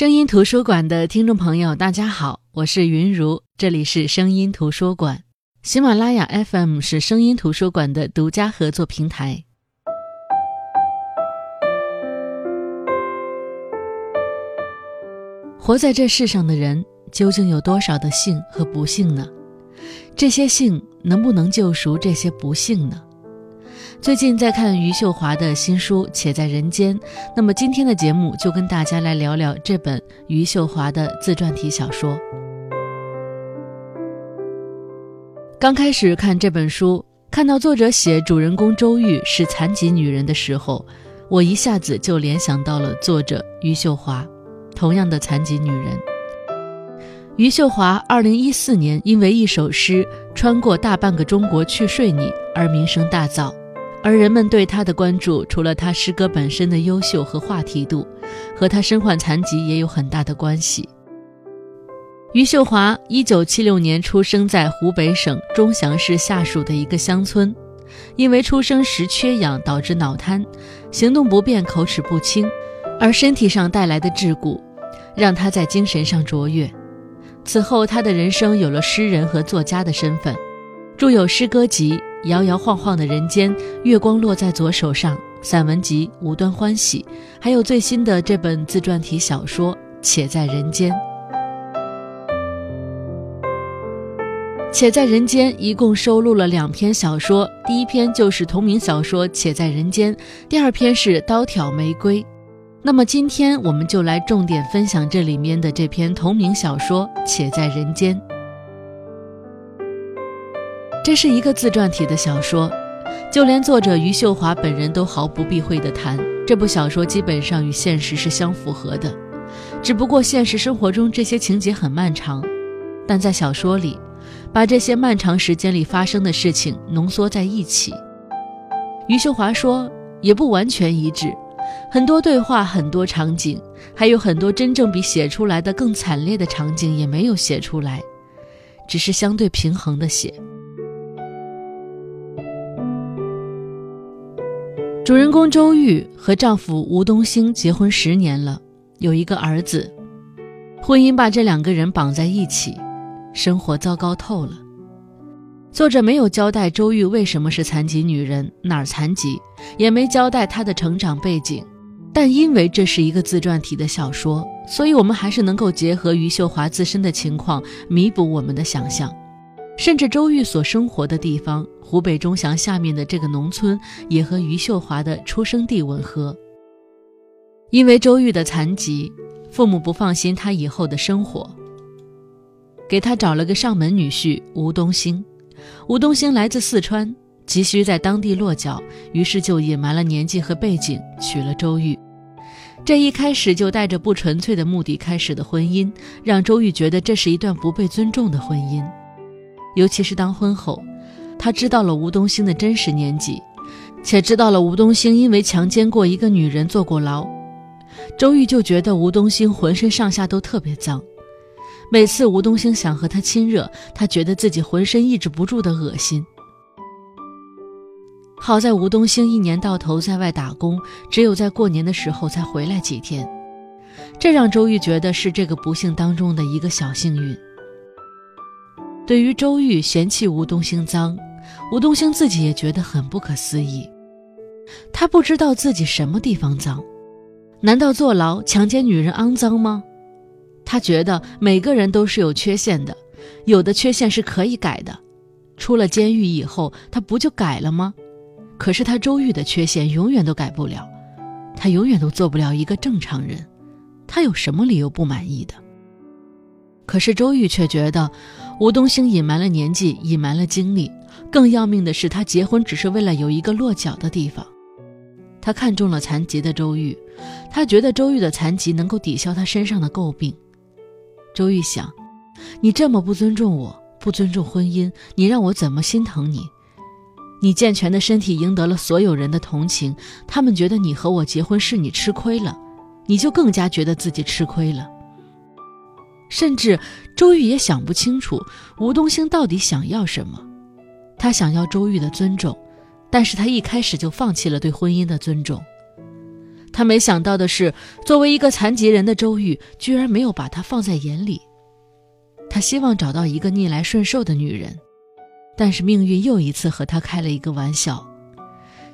声音图书馆的听众朋友，大家好，我是云如，这里是声音图书馆。喜马拉雅 FM 是声音图书馆的独家合作平台。活在这世上的人，究竟有多少的幸和不幸呢？这些幸能不能救赎这些不幸呢？最近在看余秀华的新书《且在人间》，那么今天的节目就跟大家来聊聊这本余秀华的自传体小说。刚开始看这本书，看到作者写主人公周玉是残疾女人的时候，我一下子就联想到了作者余秀华，同样的残疾女人。余秀华二零一四年因为一首诗“穿过大半个中国去睡你”而名声大噪。而人们对他的关注，除了他诗歌本身的优秀和话题度，和他身患残疾也有很大的关系。余秀华一九七六年出生在湖北省钟祥市下属的一个乡村，因为出生时缺氧导致脑瘫，行动不便，口齿不清，而身体上带来的桎梏，让他在精神上卓越。此后，他的人生有了诗人和作家的身份，著有诗歌集。摇摇晃晃的人间，月光落在左手上。散文集《无端欢喜》，还有最新的这本自传体小说《且在人间》。《且在人间》一共收录了两篇小说，第一篇就是同名小说《且在人间》，第二篇是《刀挑玫瑰》。那么今天我们就来重点分享这里面的这篇同名小说《且在人间》。这是一个自传体的小说，就连作者余秀华本人都毫不避讳地谈，这部小说基本上与现实是相符合的，只不过现实生活中这些情节很漫长，但在小说里，把这些漫长时间里发生的事情浓缩在一起。余秀华说，也不完全一致，很多对话、很多场景，还有很多真正比写出来的更惨烈的场景也没有写出来，只是相对平衡的写。主人公周玉和丈夫吴东兴结婚十年了，有一个儿子。婚姻把这两个人绑在一起，生活糟糕透了。作者没有交代周玉为什么是残疾女人，哪儿残疾，也没交代她的成长背景。但因为这是一个自传体的小说，所以我们还是能够结合余秀华自身的情况，弥补我们的想象。甚至周玉所生活的地方，湖北钟祥下面的这个农村，也和余秀华的出生地吻合。因为周玉的残疾，父母不放心他以后的生活，给他找了个上门女婿吴东兴。吴东兴来自四川，急需在当地落脚，于是就隐瞒了年纪和背景，娶了周玉。这一开始就带着不纯粹的目的开始的婚姻，让周玉觉得这是一段不被尊重的婚姻。尤其是当婚后，他知道了吴东兴的真实年纪，且知道了吴东兴因为强奸过一个女人坐过牢。周玉就觉得吴东兴浑身上下都特别脏，每次吴东兴想和他亲热，他觉得自己浑身抑制不住的恶心。好在吴东兴一年到头在外打工，只有在过年的时候才回来几天，这让周玉觉得是这个不幸当中的一个小幸运。对于周玉嫌弃吴东兴脏，吴东兴自己也觉得很不可思议。他不知道自己什么地方脏，难道坐牢强奸女人肮脏吗？他觉得每个人都是有缺陷的，有的缺陷是可以改的。出了监狱以后，他不就改了吗？可是他周玉的缺陷永远都改不了，他永远都做不了一个正常人。他有什么理由不满意的？可是周玉却觉得。吴东兴隐瞒了年纪，隐瞒了经历，更要命的是，他结婚只是为了有一个落脚的地方。他看中了残疾的周玉，他觉得周玉的残疾能够抵消他身上的诟病。周玉想：你这么不尊重我，不尊重婚姻，你让我怎么心疼你？你健全的身体赢得了所有人的同情，他们觉得你和我结婚是你吃亏了，你就更加觉得自己吃亏了。甚至周玉也想不清楚吴东兴到底想要什么。他想要周玉的尊重，但是他一开始就放弃了对婚姻的尊重。他没想到的是，作为一个残疾人的周玉，居然没有把他放在眼里。他希望找到一个逆来顺受的女人，但是命运又一次和他开了一个玩笑。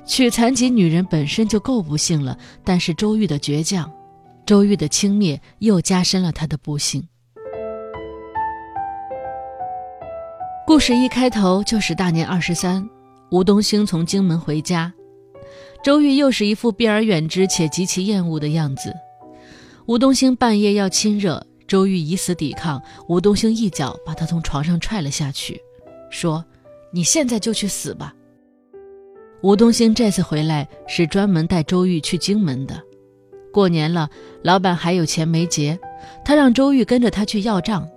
娶残疾女人本身就够不幸了，但是周玉的倔强，周玉的轻蔑，又加深了他的不幸。故事一开头就是大年二十三，吴东兴从荆门回家。周玉又是一副避而远之且极其厌恶的样子。吴东兴半夜要亲热，周玉以死抵抗，吴东兴一脚把他从床上踹了下去，说：“你现在就去死吧。”吴东兴这次回来是专门带周玉去荆门的。过年了，老板还有钱没结，他让周玉跟着他去要账。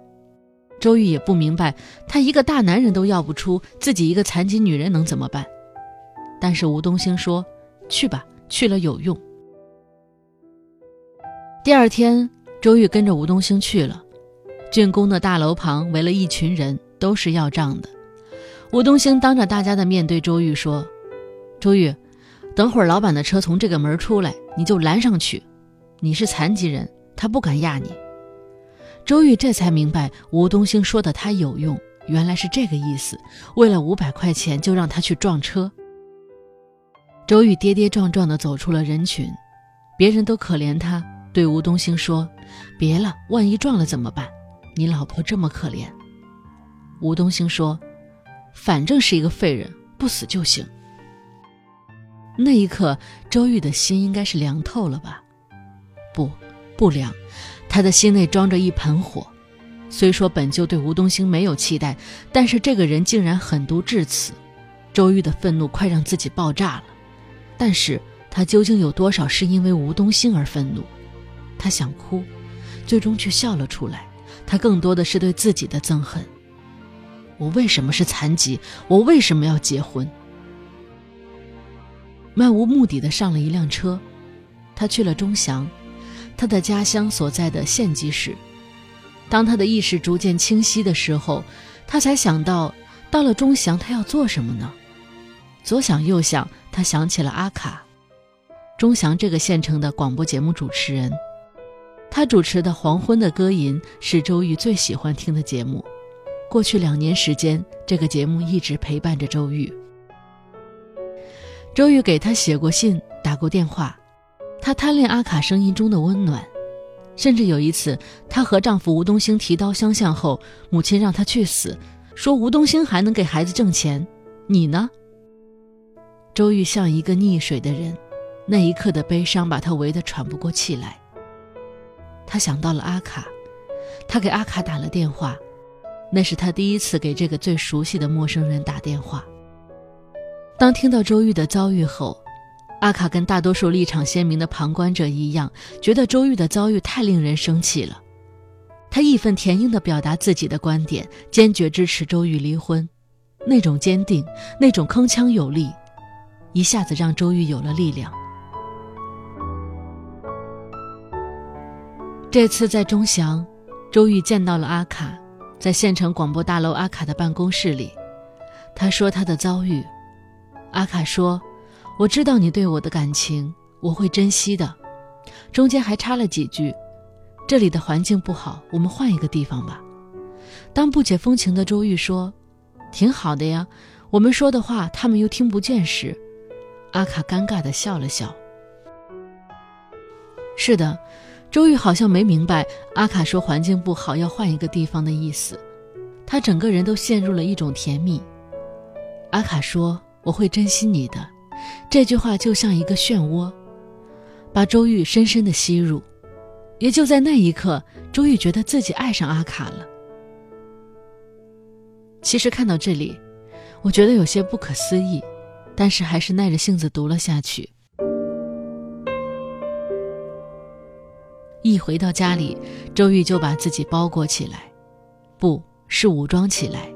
周玉也不明白，他一个大男人都要不出，自己一个残疾女人能怎么办？但是吴东兴说。去吧，去了有用。第二天，周玉跟着吴东兴去了竣工的大楼旁，围了一群人，都是要账的。吴东兴当着大家的面对周玉说：“周玉，等会儿老板的车从这个门出来，你就拦上去。你是残疾人，他不敢压你。”周玉这才明白吴东兴说的他有用，原来是这个意思。为了五百块钱，就让他去撞车。周玉跌跌撞撞地走出了人群，别人都可怜他，对吴东兴说：“别了，万一撞了怎么办？你老婆这么可怜。”吴东兴说：“反正是一个废人，不死就行。”那一刻，周玉的心应该是凉透了吧？不，不凉，他的心内装着一盆火。虽说本就对吴东兴没有期待，但是这个人竟然狠毒至此，周玉的愤怒快让自己爆炸了。但是他究竟有多少是因为吴东兴而愤怒？他想哭，最终却笑了出来。他更多的是对自己的憎恨。我为什么是残疾？我为什么要结婚？漫无目的的上了一辆车，他去了钟祥，他的家乡所在的县级市。当他的意识逐渐清晰的时候，他才想到，到了钟祥，他要做什么呢？左想右想。他想起了阿卡，钟祥这个县城的广播节目主持人，他主持的《黄昏的歌吟》是周玉最喜欢听的节目。过去两年时间，这个节目一直陪伴着周玉。周玉给他写过信，打过电话，她贪恋阿卡声音中的温暖，甚至有一次，她和丈夫吴东兴提刀相向后，母亲让他去死，说吴东兴还能给孩子挣钱，你呢？周玉像一个溺水的人，那一刻的悲伤把他围得喘不过气来。他想到了阿卡，他给阿卡打了电话，那是他第一次给这个最熟悉的陌生人打电话。当听到周玉的遭遇后，阿卡跟大多数立场鲜明的旁观者一样，觉得周玉的遭遇太令人生气了。他义愤填膺地表达自己的观点，坚决支持周玉离婚。那种坚定，那种铿锵有力。一下子让周玉有了力量。这次在钟祥，周玉见到了阿卡，在县城广播大楼阿卡的办公室里，他说他的遭遇。阿卡说：“我知道你对我的感情，我会珍惜的。”中间还插了几句：“这里的环境不好，我们换一个地方吧。”当不解风情的周玉说：“挺好的呀，我们说的话他们又听不见时。”阿卡尴尬地笑了笑。是的，周玉好像没明白阿卡说环境不好要换一个地方的意思，他整个人都陷入了一种甜蜜。阿卡说：“我会珍惜你的。”这句话就像一个漩涡，把周玉深深的吸入。也就在那一刻，周玉觉得自己爱上阿卡了。其实看到这里，我觉得有些不可思议。但是还是耐着性子读了下去。一回到家里，周玉就把自己包裹起来，不是武装起来。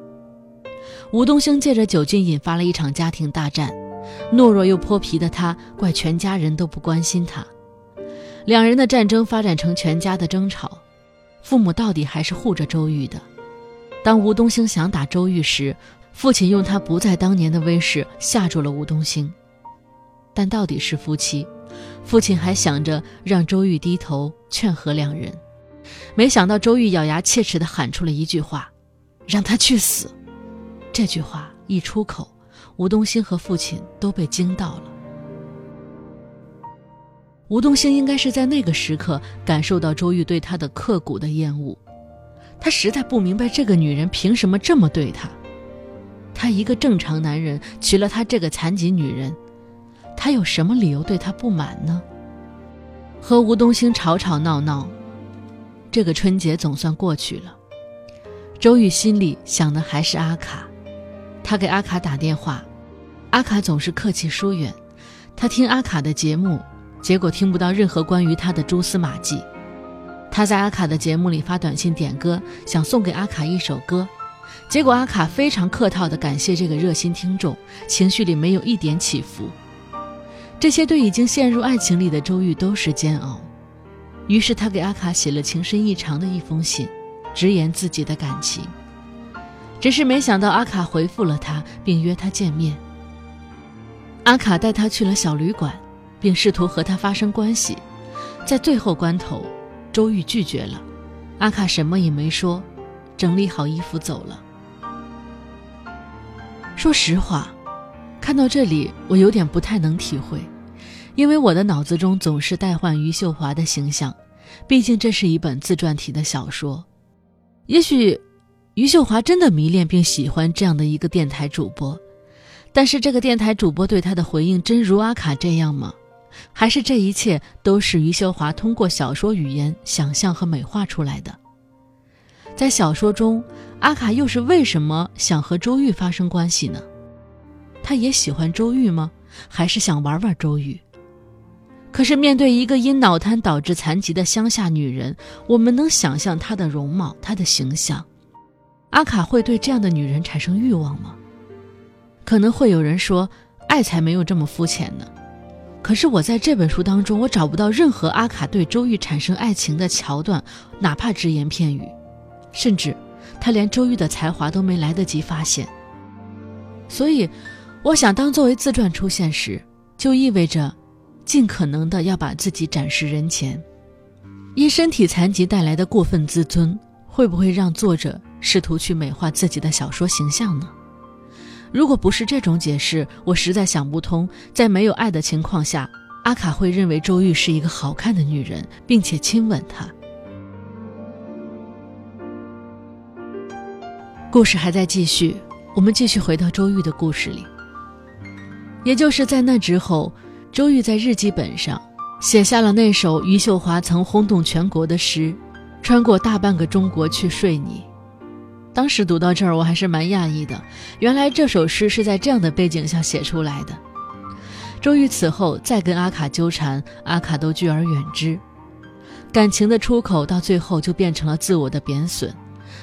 吴东兴借着酒劲引发了一场家庭大战，懦弱又泼皮的他怪全家人都不关心他，两人的战争发展成全家的争吵。父母到底还是护着周玉的。当吴东兴想打周玉时，父亲用他不在当年的威势吓住了吴东兴。但到底是夫妻。父亲还想着让周玉低头劝和两人，没想到周玉咬牙切齿地喊出了一句话：“让他去死！”这句话一出口，吴东兴和父亲都被惊到了。吴东兴应该是在那个时刻感受到周玉对他的刻骨的厌恶，他实在不明白这个女人凭什么这么对他。他一个正常男人娶了她这个残疾女人。他有什么理由对他不满呢？和吴东兴吵吵闹闹，这个春节总算过去了。周玉心里想的还是阿卡，他给阿卡打电话，阿卡总是客气疏远。他听阿卡的节目，结果听不到任何关于他的蛛丝马迹。他在阿卡的节目里发短信点歌，想送给阿卡一首歌，结果阿卡非常客套地感谢这个热心听众，情绪里没有一点起伏。这些对已经陷入爱情里的周玉都是煎熬，于是他给阿卡写了情深意长的一封信，直言自己的感情。只是没想到阿卡回复了他，并约他见面。阿卡带他去了小旅馆，并试图和他发生关系，在最后关头，周玉拒绝了。阿卡什么也没说，整理好衣服走了。说实话。看到这里，我有点不太能体会，因为我的脑子中总是代换余秀华的形象，毕竟这是一本自传体的小说。也许余秀华真的迷恋并喜欢这样的一个电台主播，但是这个电台主播对她的回应真如阿卡这样吗？还是这一切都是余秀华通过小说语言想象和美化出来的？在小说中，阿卡又是为什么想和周玉发生关系呢？他也喜欢周玉吗？还是想玩玩周玉？可是面对一个因脑瘫导致残疾的乡下女人，我们能想象她的容貌、她的形象。阿卡会对这样的女人产生欲望吗？可能会有人说，爱才没有这么肤浅呢。可是我在这本书当中，我找不到任何阿卡对周玉产生爱情的桥段，哪怕只言片语，甚至他连周玉的才华都没来得及发现。所以。我想，当作为自传出现时，就意味着尽可能的要把自己展示人前。因身体残疾带来的过分自尊，会不会让作者试图去美化自己的小说形象呢？如果不是这种解释，我实在想不通，在没有爱的情况下，阿卡会认为周玉是一个好看的女人，并且亲吻她。故事还在继续，我们继续回到周玉的故事里。也就是在那之后，周玉在日记本上写下了那首余秀华曾轰动全国的诗：“穿过大半个中国去睡你。”当时读到这儿，我还是蛮讶异的，原来这首诗是在这样的背景下写出来的。周瑜此后再跟阿卡纠缠，阿卡都拒而远之，感情的出口到最后就变成了自我的贬损。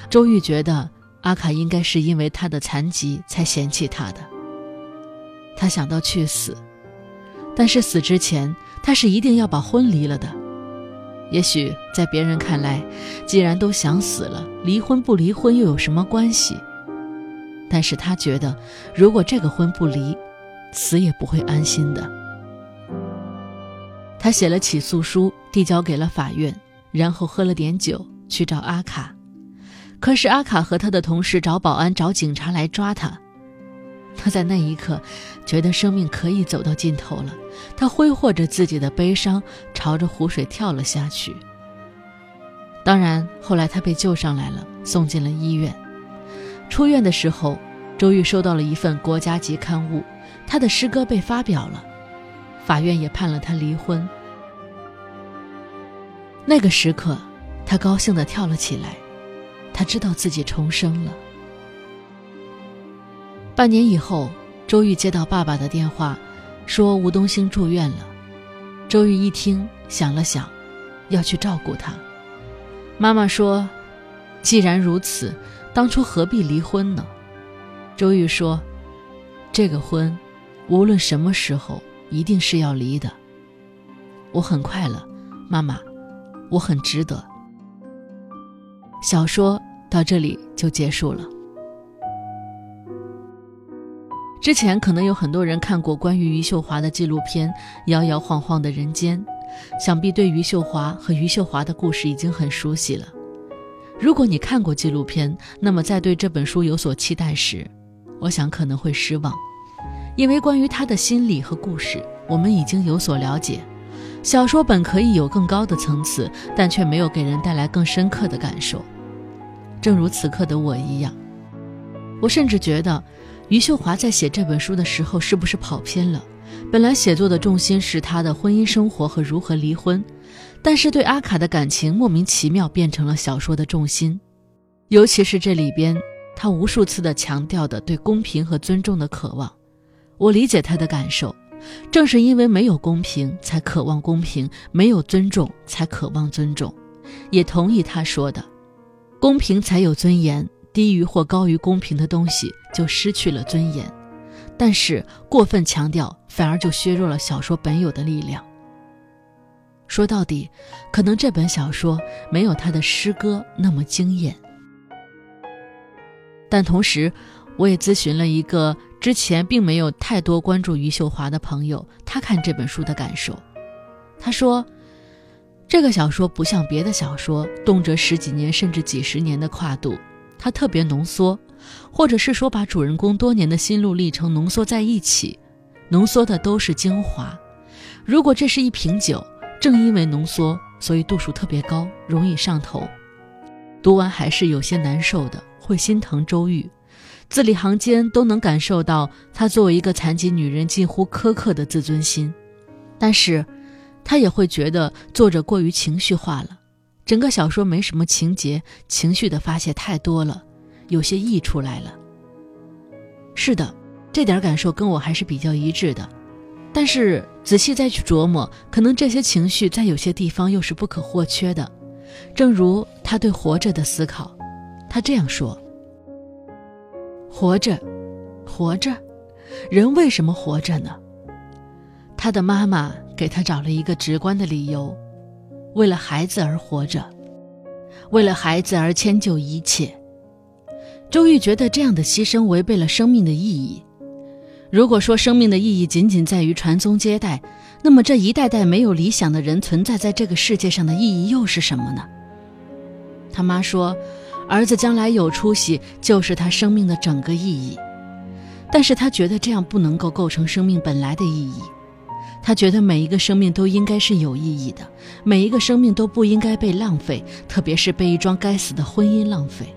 周瑜觉得阿卡应该是因为他的残疾才嫌弃他的。他想到去死，但是死之前，他是一定要把婚离了的。也许在别人看来，既然都想死了，离婚不离婚又有什么关系？但是他觉得，如果这个婚不离，死也不会安心的。他写了起诉书，递交给了法院，然后喝了点酒去找阿卡。可是阿卡和他的同事找保安、找警察来抓他。他在那一刻觉得生命可以走到尽头了，他挥霍着自己的悲伤，朝着湖水跳了下去。当然，后来他被救上来了，送进了医院。出院的时候，周玉收到了一份国家级刊物，他的诗歌被发表了，法院也判了他离婚。那个时刻，他高兴地跳了起来，他知道自己重生了。半年以后，周玉接到爸爸的电话，说吴东兴住院了。周玉一听，想了想，要去照顾他。妈妈说：“既然如此，当初何必离婚呢？”周玉说：“这个婚，无论什么时候，一定是要离的。我很快乐，妈妈，我很值得。”小说到这里就结束了。之前可能有很多人看过关于余秀华的纪录片《摇摇晃晃的人间》，想必对余秀华和余秀华的故事已经很熟悉了。如果你看过纪录片，那么在对这本书有所期待时，我想可能会失望，因为关于他的心理和故事，我们已经有所了解。小说本可以有更高的层次，但却没有给人带来更深刻的感受。正如此刻的我一样，我甚至觉得。余秀华在写这本书的时候，是不是跑偏了？本来写作的重心是她的婚姻生活和如何离婚，但是对阿卡的感情莫名其妙变成了小说的重心。尤其是这里边，他无数次的强调的对公平和尊重的渴望，我理解他的感受。正是因为没有公平，才渴望公平；没有尊重，才渴望尊重。也同意他说的，公平才有尊严。低于或高于公平的东西就失去了尊严，但是过分强调反而就削弱了小说本有的力量。说到底，可能这本小说没有他的诗歌那么惊艳。但同时，我也咨询了一个之前并没有太多关注余秀华的朋友，他看这本书的感受。他说，这个小说不像别的小说，动辄十几年甚至几十年的跨度。他特别浓缩，或者是说把主人公多年的心路历程浓缩在一起，浓缩的都是精华。如果这是一瓶酒，正因为浓缩，所以度数特别高，容易上头。读完还是有些难受的，会心疼周玉，字里行间都能感受到她作为一个残疾女人近乎苛刻的自尊心。但是，他也会觉得作者过于情绪化了。整个小说没什么情节，情绪的发泄太多了，有些溢出来了。是的，这点感受跟我还是比较一致的。但是仔细再去琢磨，可能这些情绪在有些地方又是不可或缺的。正如他对活着的思考，他这样说：“活着，活着，人为什么活着呢？”他的妈妈给他找了一个直观的理由。为了孩子而活着，为了孩子而迁就一切。周玉觉得这样的牺牲违背了生命的意义。如果说生命的意义仅仅在于传宗接代，那么这一代代没有理想的人存在在这个世界上的意义又是什么呢？他妈说，儿子将来有出息就是他生命的整个意义，但是他觉得这样不能够构成生命本来的意义。他觉得每一个生命都应该是有意义的，每一个生命都不应该被浪费，特别是被一桩该死的婚姻浪费。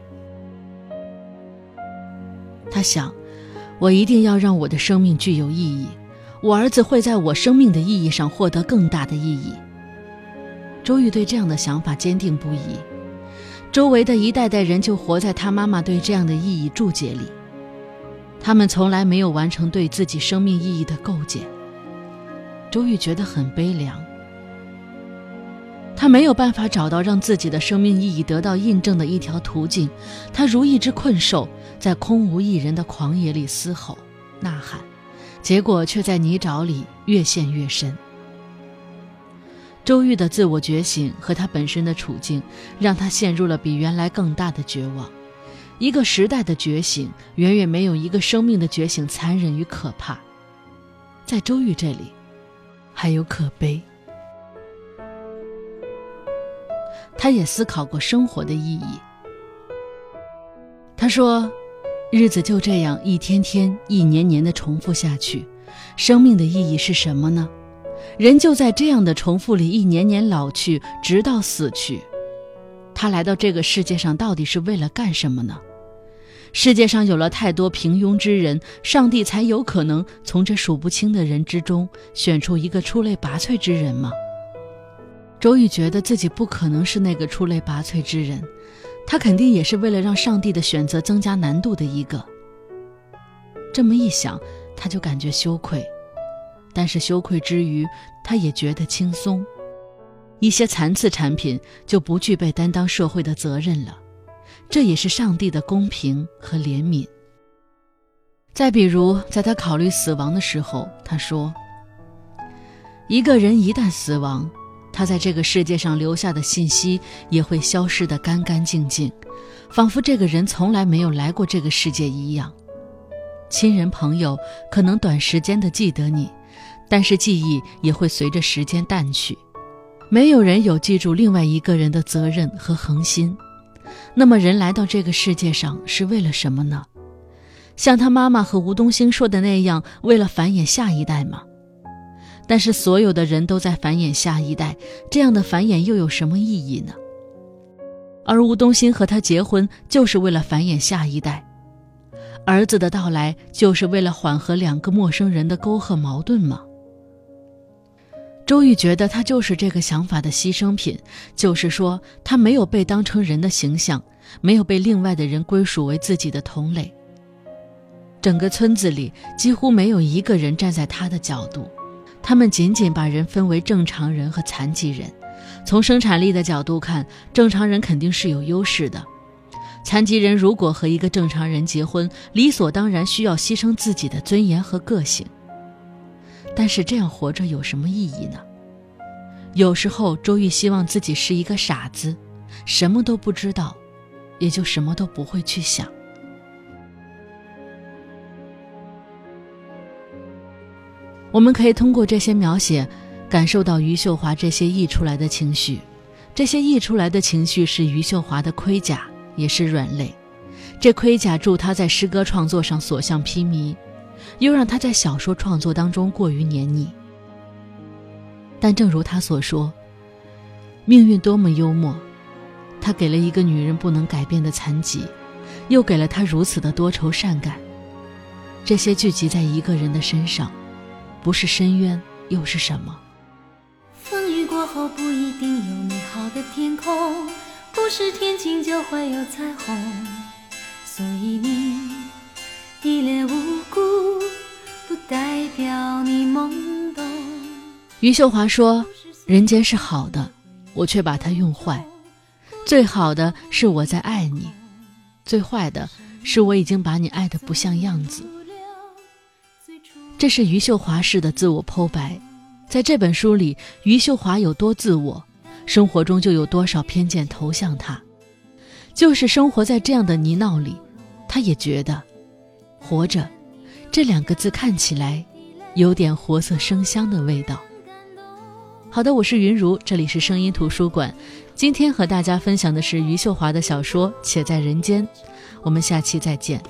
他想，我一定要让我的生命具有意义，我儿子会在我生命的意义上获得更大的意义。周玉对这样的想法坚定不移，周围的一代代人就活在他妈妈对这样的意义注解里，他们从来没有完成对自己生命意义的构建。周玉觉得很悲凉，他没有办法找到让自己的生命意义得到印证的一条途径，他如一只困兽，在空无一人的狂野里嘶吼、呐喊，结果却在泥沼里越陷越深。周玉的自我觉醒和他本身的处境，让他陷入了比原来更大的绝望。一个时代的觉醒，远远没有一个生命的觉醒残忍与可怕。在周玉这里。还有可悲。他也思考过生活的意义。他说：“日子就这样一天天、一年年的重复下去，生命的意义是什么呢？人就在这样的重复里一年年老去，直到死去。他来到这个世界上，到底是为了干什么呢？”世界上有了太多平庸之人，上帝才有可能从这数不清的人之中选出一个出类拔萃之人吗？周宇觉得自己不可能是那个出类拔萃之人，他肯定也是为了让上帝的选择增加难度的一个。这么一想，他就感觉羞愧，但是羞愧之余，他也觉得轻松。一些残次产品就不具备担当社会的责任了。这也是上帝的公平和怜悯。再比如，在他考虑死亡的时候，他说：“一个人一旦死亡，他在这个世界上留下的信息也会消失得干干净净，仿佛这个人从来没有来过这个世界一样。亲人朋友可能短时间的记得你，但是记忆也会随着时间淡去。没有人有记住另外一个人的责任和恒心。那么，人来到这个世界上是为了什么呢？像他妈妈和吴东兴说的那样，为了繁衍下一代吗？但是，所有的人都在繁衍下一代，这样的繁衍又有什么意义呢？而吴东兴和他结婚，就是为了繁衍下一代。儿子的到来，就是为了缓和两个陌生人的沟壑矛盾吗？周玉觉得他就是这个想法的牺牲品，就是说他没有被当成人的形象，没有被另外的人归属为自己的同类。整个村子里几乎没有一个人站在他的角度，他们仅仅把人分为正常人和残疾人。从生产力的角度看，正常人肯定是有优势的。残疾人如果和一个正常人结婚，理所当然需要牺牲自己的尊严和个性。但是这样活着有什么意义呢？有时候周玉希望自己是一个傻子，什么都不知道，也就什么都不会去想。我们可以通过这些描写，感受到余秀华这些溢出来的情绪。这些溢出来的情绪是余秀华的盔甲，也是软肋。这盔甲助他在诗歌创作上所向披靡。又让他在小说创作当中过于黏腻。但正如他所说，命运多么幽默，他给了一个女人不能改变的残疾，又给了她如此的多愁善感。这些聚集在一个人的身上，不是深渊又是什么？风雨过后不一定有美好的天空，不是天晴就会有彩虹，所以你掉你懵懂余秀华说：“人间是好的，我却把它用坏。最好的是我在爱你，最坏的是我已经把你爱得不像样子。”这是余秀华式的自我剖白。在这本书里，余秀华有多自我，生活中就有多少偏见投向他。就是生活在这样的泥淖里，他也觉得活着。这两个字看起来有点活色生香的味道。好的，我是云如，这里是声音图书馆。今天和大家分享的是余秀华的小说《且在人间》，我们下期再见。